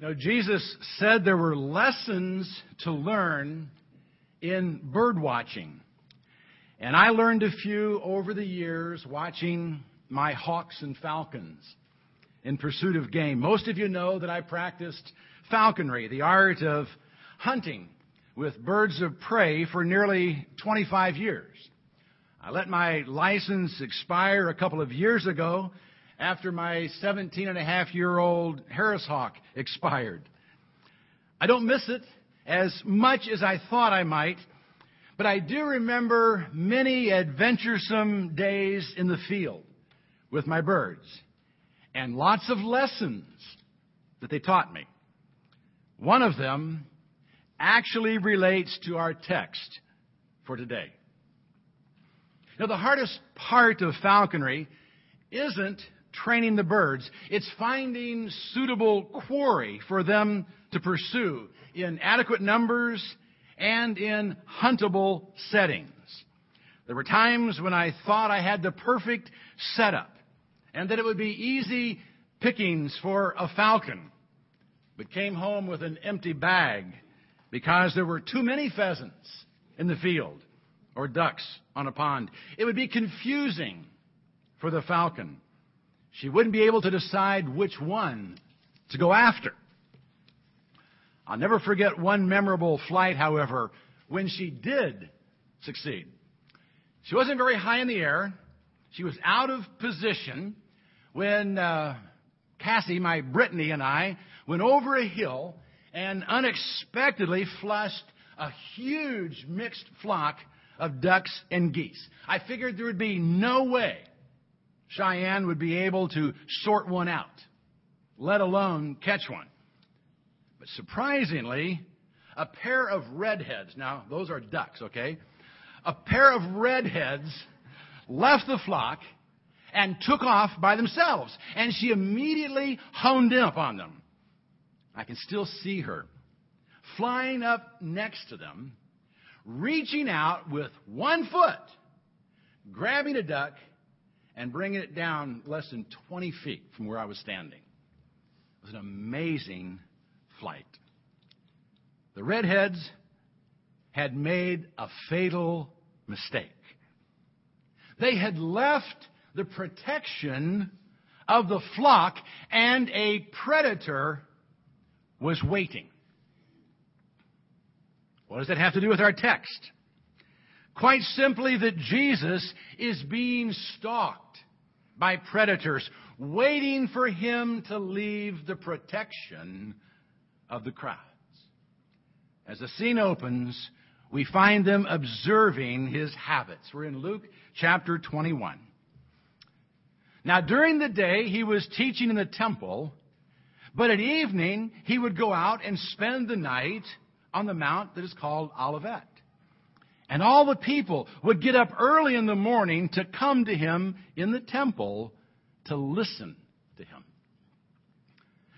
Now, Jesus said there were lessons to learn in bird watching. And I learned a few over the years watching my hawks and falcons in pursuit of game. Most of you know that I practiced falconry, the art of hunting with birds of prey for nearly 25 years. I let my license expire a couple of years ago after my 17 and a half year old Harris Hawk expired. I don't miss it as much as I thought I might, but I do remember many adventuresome days in the field with my birds and lots of lessons that they taught me. One of them actually relates to our text for today. Now, the hardest part of falconry isn't training the birds, it's finding suitable quarry for them to pursue in adequate numbers and in huntable settings. There were times when I thought I had the perfect setup and that it would be easy pickings for a falcon, but came home with an empty bag because there were too many pheasants in the field or ducks on a pond. It would be confusing for the falcon. She wouldn't be able to decide which one to go after. I'll never forget one memorable flight, however, when she did succeed. She wasn't very high in the air. She was out of position when uh, Cassie, my Brittany, and I went over a hill and unexpectedly flushed a huge mixed flock of ducks and geese. I figured there would be no way Cheyenne would be able to sort one out, let alone catch one. But surprisingly, a pair of redheads, now those are ducks, okay? A pair of redheads left the flock and took off by themselves. And she immediately honed in upon them. I can still see her flying up next to them, reaching out with one foot, grabbing a duck, and bringing it down less than 20 feet from where I was standing. It was an amazing flight. The redheads had made a fatal mistake. They had left the protection of the flock, and a predator was waiting. What does that have to do with our text? Quite simply, that Jesus is being stalked by predators, waiting for him to leave the protection of the crowds. As the scene opens, we find them observing his habits. We're in Luke chapter 21. Now, during the day, he was teaching in the temple, but at evening, he would go out and spend the night on the mount that is called Olivet. And all the people would get up early in the morning to come to him in the temple to listen to him.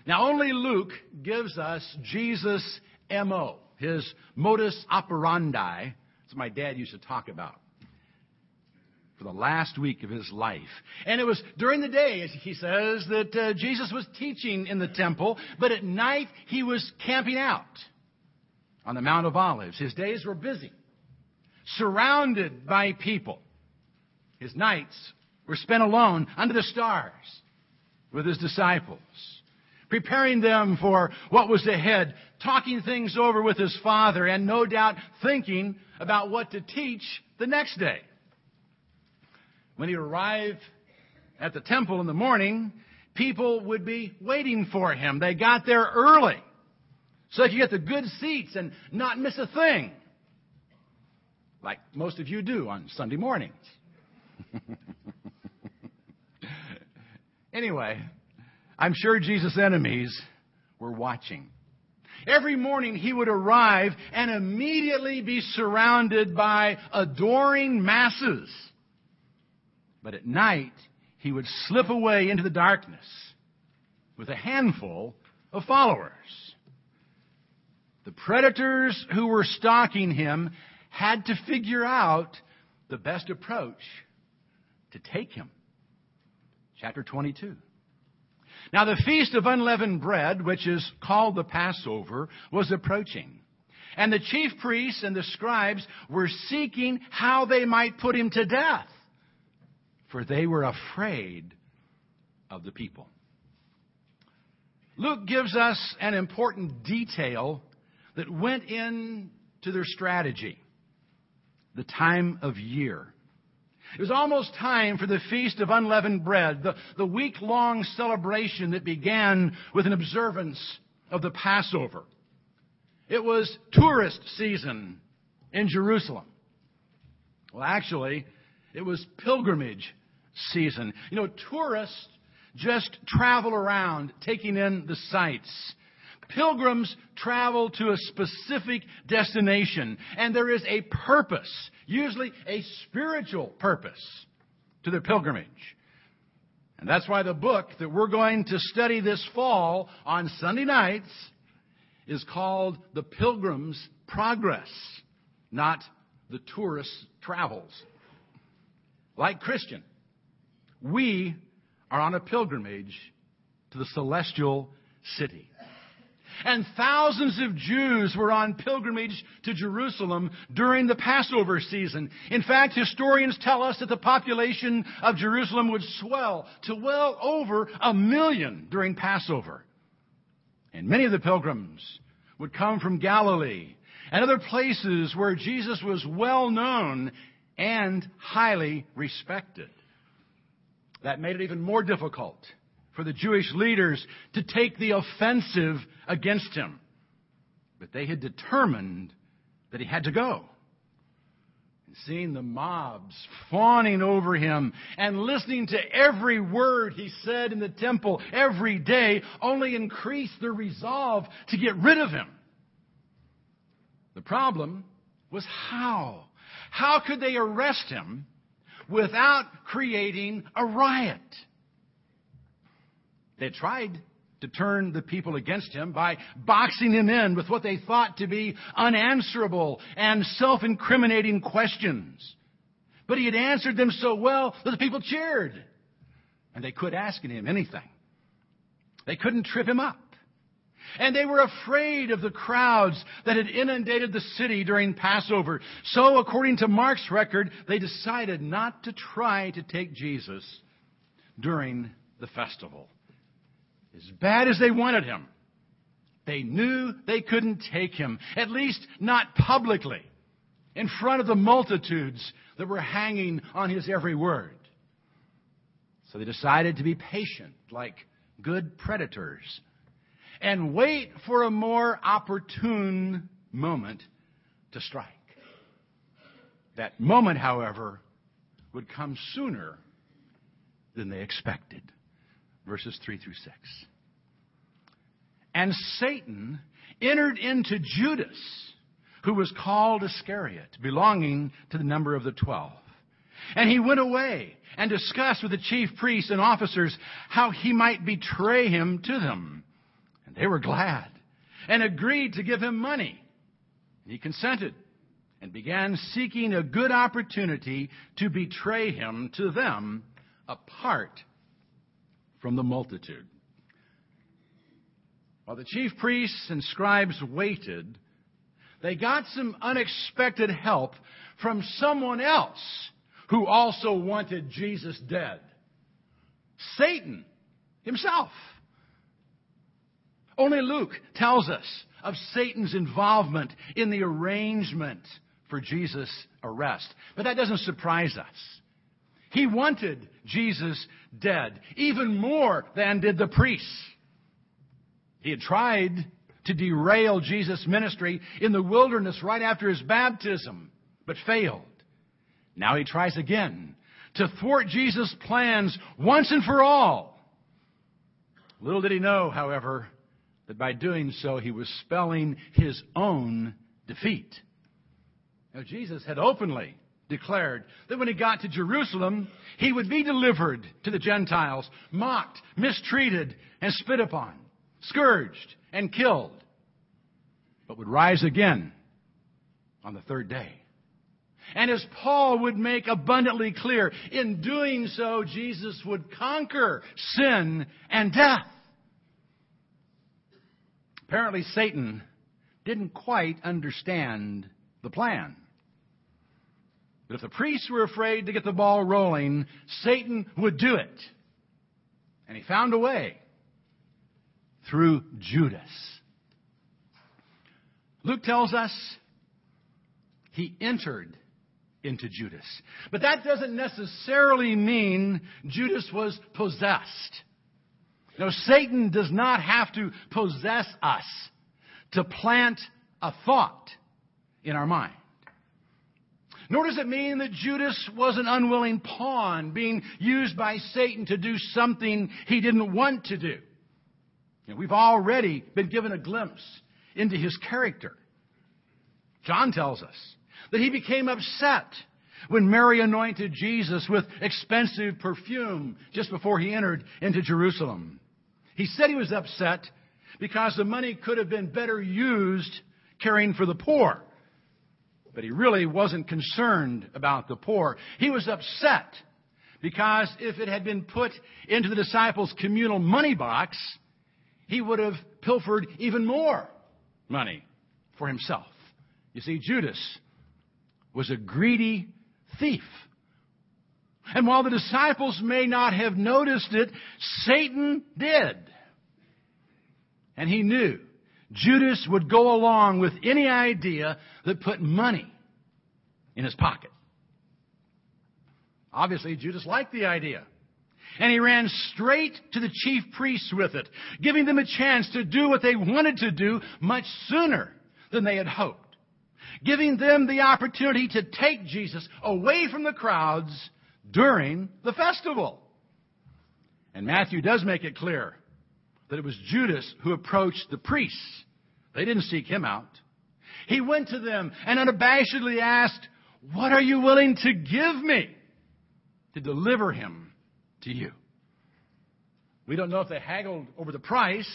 Now, only Luke gives us Jesus' MO, his modus operandi. That's my dad used to talk about for the last week of his life. And it was during the day, he says, that uh, Jesus was teaching in the temple, but at night he was camping out on the Mount of Olives. His days were busy, surrounded by people. His nights were spent alone under the stars with his disciples, preparing them for what was ahead, talking things over with his Father, and no doubt thinking about what to teach the next day. When he arrived at the temple in the morning, people would be waiting for him. They got there early so they could get the good seats and not miss a thing. Like most of you do on Sunday mornings. anyway, I'm sure Jesus' enemies were watching. Every morning he would arrive and immediately be surrounded by adoring masses but at night, he would slip away into the darkness with a handful of followers. The predators who were stalking him had to figure out the best approach to take him. Chapter 22. Now the feast of unleavened bread, which is called the Passover, was approaching. And the chief priests and the scribes were seeking how they might put him to death, for they were afraid of the people. Luke gives us an important detail that went into their strategy the time of year. It was almost time for the Feast of Unleavened Bread, the, the week long celebration that began with an observance of the Passover. It was tourist season in Jerusalem. Well, actually, it was pilgrimage season. You know, tourists just travel around taking in the sights. Pilgrims travel to a specific destination, and there is a purpose, usually a spiritual purpose, to their pilgrimage. And that's why the book that we're going to study this fall on Sunday nights is called The Pilgrim's Progress, not The Tourist's Travels. Like Christian, we are on a pilgrimage to the celestial city. And thousands of Jews were on pilgrimage to Jerusalem during the Passover season. In fact, historians tell us that the population of Jerusalem would swell to well over a million during Passover. And many of the pilgrims would come from Galilee and other places where Jesus was well known and highly respected. That made it even more difficult for the Jewish leaders to take the offensive against him. But they had determined that he had to go. And seeing the mobs fawning over him and listening to every word he said in the temple every day only increased their resolve to get rid of him. The problem was how? How could they arrest him without creating a riot? They tried to turn the people against him by boxing him in with what they thought to be unanswerable and self-incriminating questions. But he had answered them so well that the people cheered. And they quit asking him anything. They couldn't trip him up. And they were afraid of the crowds that had inundated the city during Passover. So, according to Mark's record, they decided not to try to take Jesus during the festival. As bad as they wanted him, they knew they couldn't take him, at least not publicly, in front of the multitudes that were hanging on his every word. So they decided to be patient, like good predators, and wait for a more opportune moment to strike. That moment, however, would come sooner than they expected verses 3 through 6. And Satan entered into Judas, who was called Iscariot, belonging to the number of the twelve. And he went away and discussed with the chief priests and officers how he might betray him to them. And they were glad and agreed to give him money. And He consented and began seeking a good opportunity to betray him to them apart from the multitude. While the chief priests and scribes waited, they got some unexpected help from someone else who also wanted Jesus dead. Satan himself. Only Luke tells us of Satan's involvement in the arrangement for Jesus' arrest. But that doesn't surprise us. He wanted Jesus dead, even more than did the priests. He had tried to derail Jesus' ministry in the wilderness right after his baptism, but failed. Now he tries again to thwart Jesus' plans once and for all. Little did he know, however, that by doing so he was spelling his own defeat. Now, Jesus had openly declared that when he got to Jerusalem, he would be delivered to the Gentiles, mocked, mistreated, and spit upon, scourged, and killed, but would rise again on the third day. And as Paul would make abundantly clear, in doing so, Jesus would conquer sin and death. Apparently, Satan didn't quite understand the plan. But if the priests were afraid to get the ball rolling, Satan would do it. And he found a way through Judas. Luke tells us he entered into Judas. But that doesn't necessarily mean Judas was possessed. No, Satan does not have to possess us to plant a thought in our mind. Nor does it mean that Judas was an unwilling pawn being used by Satan to do something he didn't want to do. No, we've already been given a glimpse into his character. John tells us that he became upset when Mary anointed Jesus with expensive perfume just before he entered into Jerusalem. He said he was upset because the money could have been better used caring for the poor. But he really wasn't concerned about the poor. He was upset because if it had been put into the disciples' communal money box, he would have pilfered even more money for himself. You see, Judas was a greedy thief. And while the disciples may not have noticed it, Satan did. And he knew Judas would go along with any idea that put money in his pocket. Obviously, Judas liked the idea. And he ran straight to the chief priests with it, giving them a chance to do what they wanted to do much sooner than they had hoped. Giving them the opportunity to take Jesus away from the crowds during the festival. And Matthew does make it clear that it was Judas who approached the priests. They didn't seek him out. He went to them and unabashedly asked, What are you willing to give me to deliver him to you? We don't know if they haggled over the price,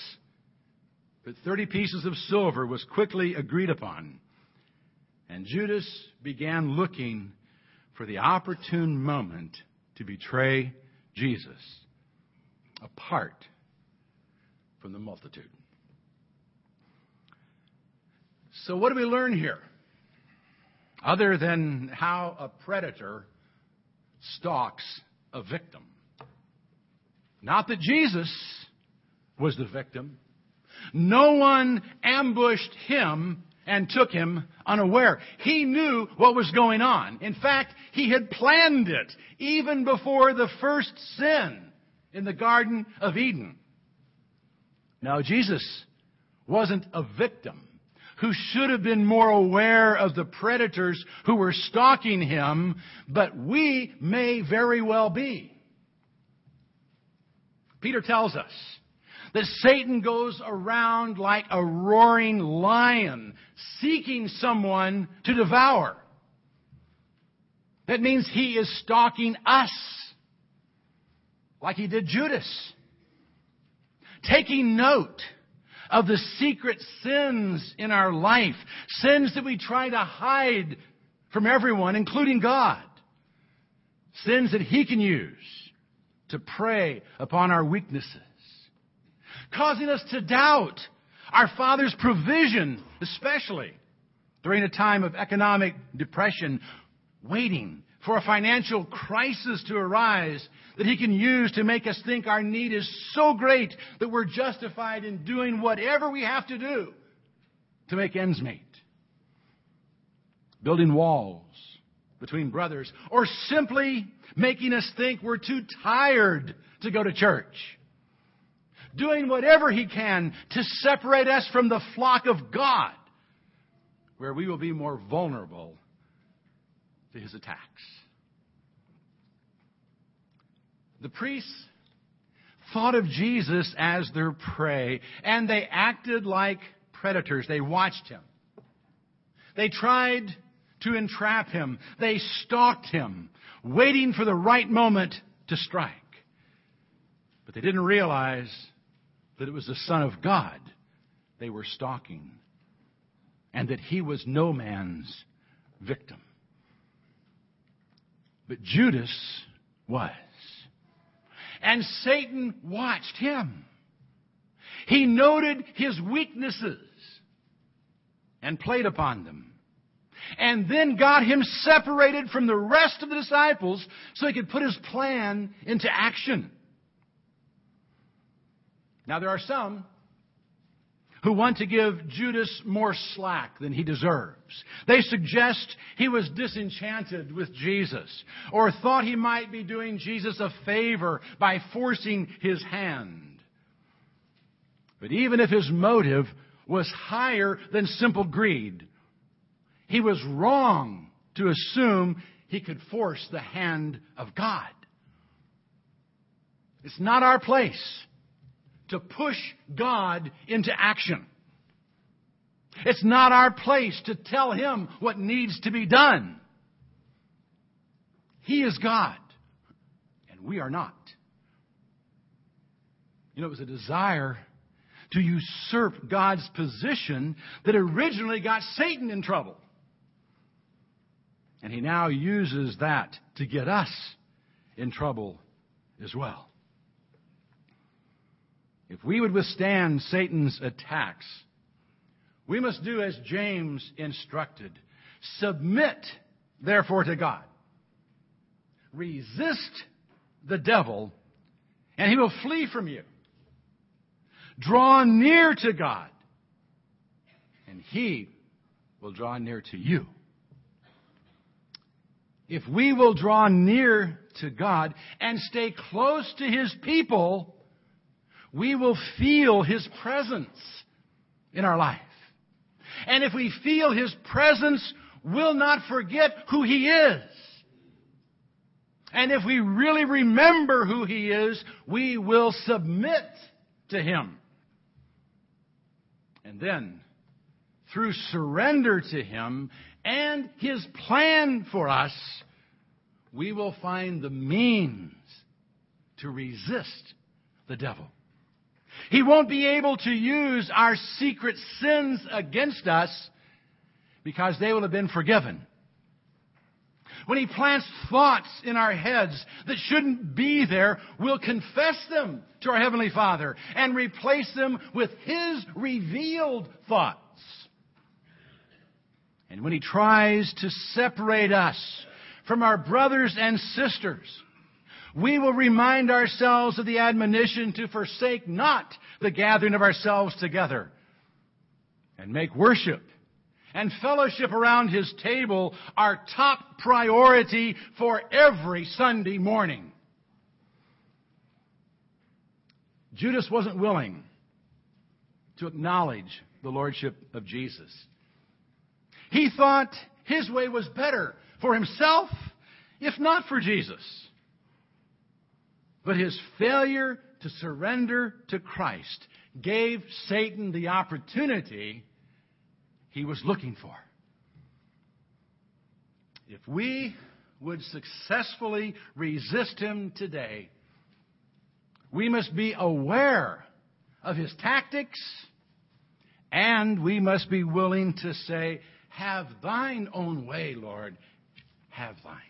but 30 pieces of silver was quickly agreed upon. And Judas began looking for the opportune moment to betray Jesus apart from the multitude. So, what do we learn here? Other than how a predator stalks a victim. Not that Jesus was the victim. No one ambushed him and took him unaware. He knew what was going on. In fact, he had planned it even before the first sin in the Garden of Eden. Now, Jesus wasn't a victim who should have been more aware of the predators who were stalking him, but we may very well be. Peter tells us that Satan goes around like a roaring lion, seeking someone to devour. That means he is stalking us, like he did Judas taking note of the secret sins in our life, sins that we try to hide from everyone, including God, sins that He can use to prey upon our weaknesses, causing us to doubt our Father's provision, especially during a time of economic depression, waiting for a financial crisis to arise that He can use to make us think our need is so great that we're justified in doing whatever we have to do to make ends meet. Building walls between brothers, or simply making us think we're too tired to go to church. Doing whatever He can to separate us from the flock of God, where we will be more vulnerable his attacks. The priests thought of Jesus as their prey, and they acted like predators. They watched him. They tried to entrap him. They stalked him, waiting for the right moment to strike. But they didn't realize that it was the Son of God they were stalking, and that he was no man's victim. But Judas was. And Satan watched him. He noted his weaknesses and played upon them. And then got him separated from the rest of the disciples so he could put his plan into action. Now there are some who want to give Judas more slack than he deserves. They suggest he was disenchanted with Jesus or thought he might be doing Jesus a favor by forcing his hand. But even if his motive was higher than simple greed, he was wrong to assume he could force the hand of God. It's not our place to push God into action. It's not our place to tell Him what needs to be done. He is God, and we are not. You know, it was a desire to usurp God's position that originally got Satan in trouble. And he now uses that to get us in trouble as well. If we would withstand Satan's attacks, we must do as James instructed. Submit, therefore, to God. Resist the devil, and he will flee from you. Draw near to God, and he will draw near to you. If we will draw near to God and stay close to his people, we will feel His presence in our life. And if we feel His presence, we'll not forget who He is. And if we really remember who He is, we will submit to Him. And then, through surrender to Him and His plan for us, we will find the means to resist the devil. He won't be able to use our secret sins against us because they will have been forgiven. When He plants thoughts in our heads that shouldn't be there, we'll confess them to our Heavenly Father and replace them with His revealed thoughts. And when He tries to separate us from our brothers and sisters, we will remind ourselves of the admonition to forsake not the gathering of ourselves together and make worship and fellowship around His table our top priority for every Sunday morning. Judas wasn't willing to acknowledge the Lordship of Jesus. He thought his way was better for himself, if not for Jesus. But his failure to surrender to Christ gave Satan the opportunity he was looking for. If we would successfully resist him today, we must be aware of his tactics and we must be willing to say, Have thine own way, Lord, have thine.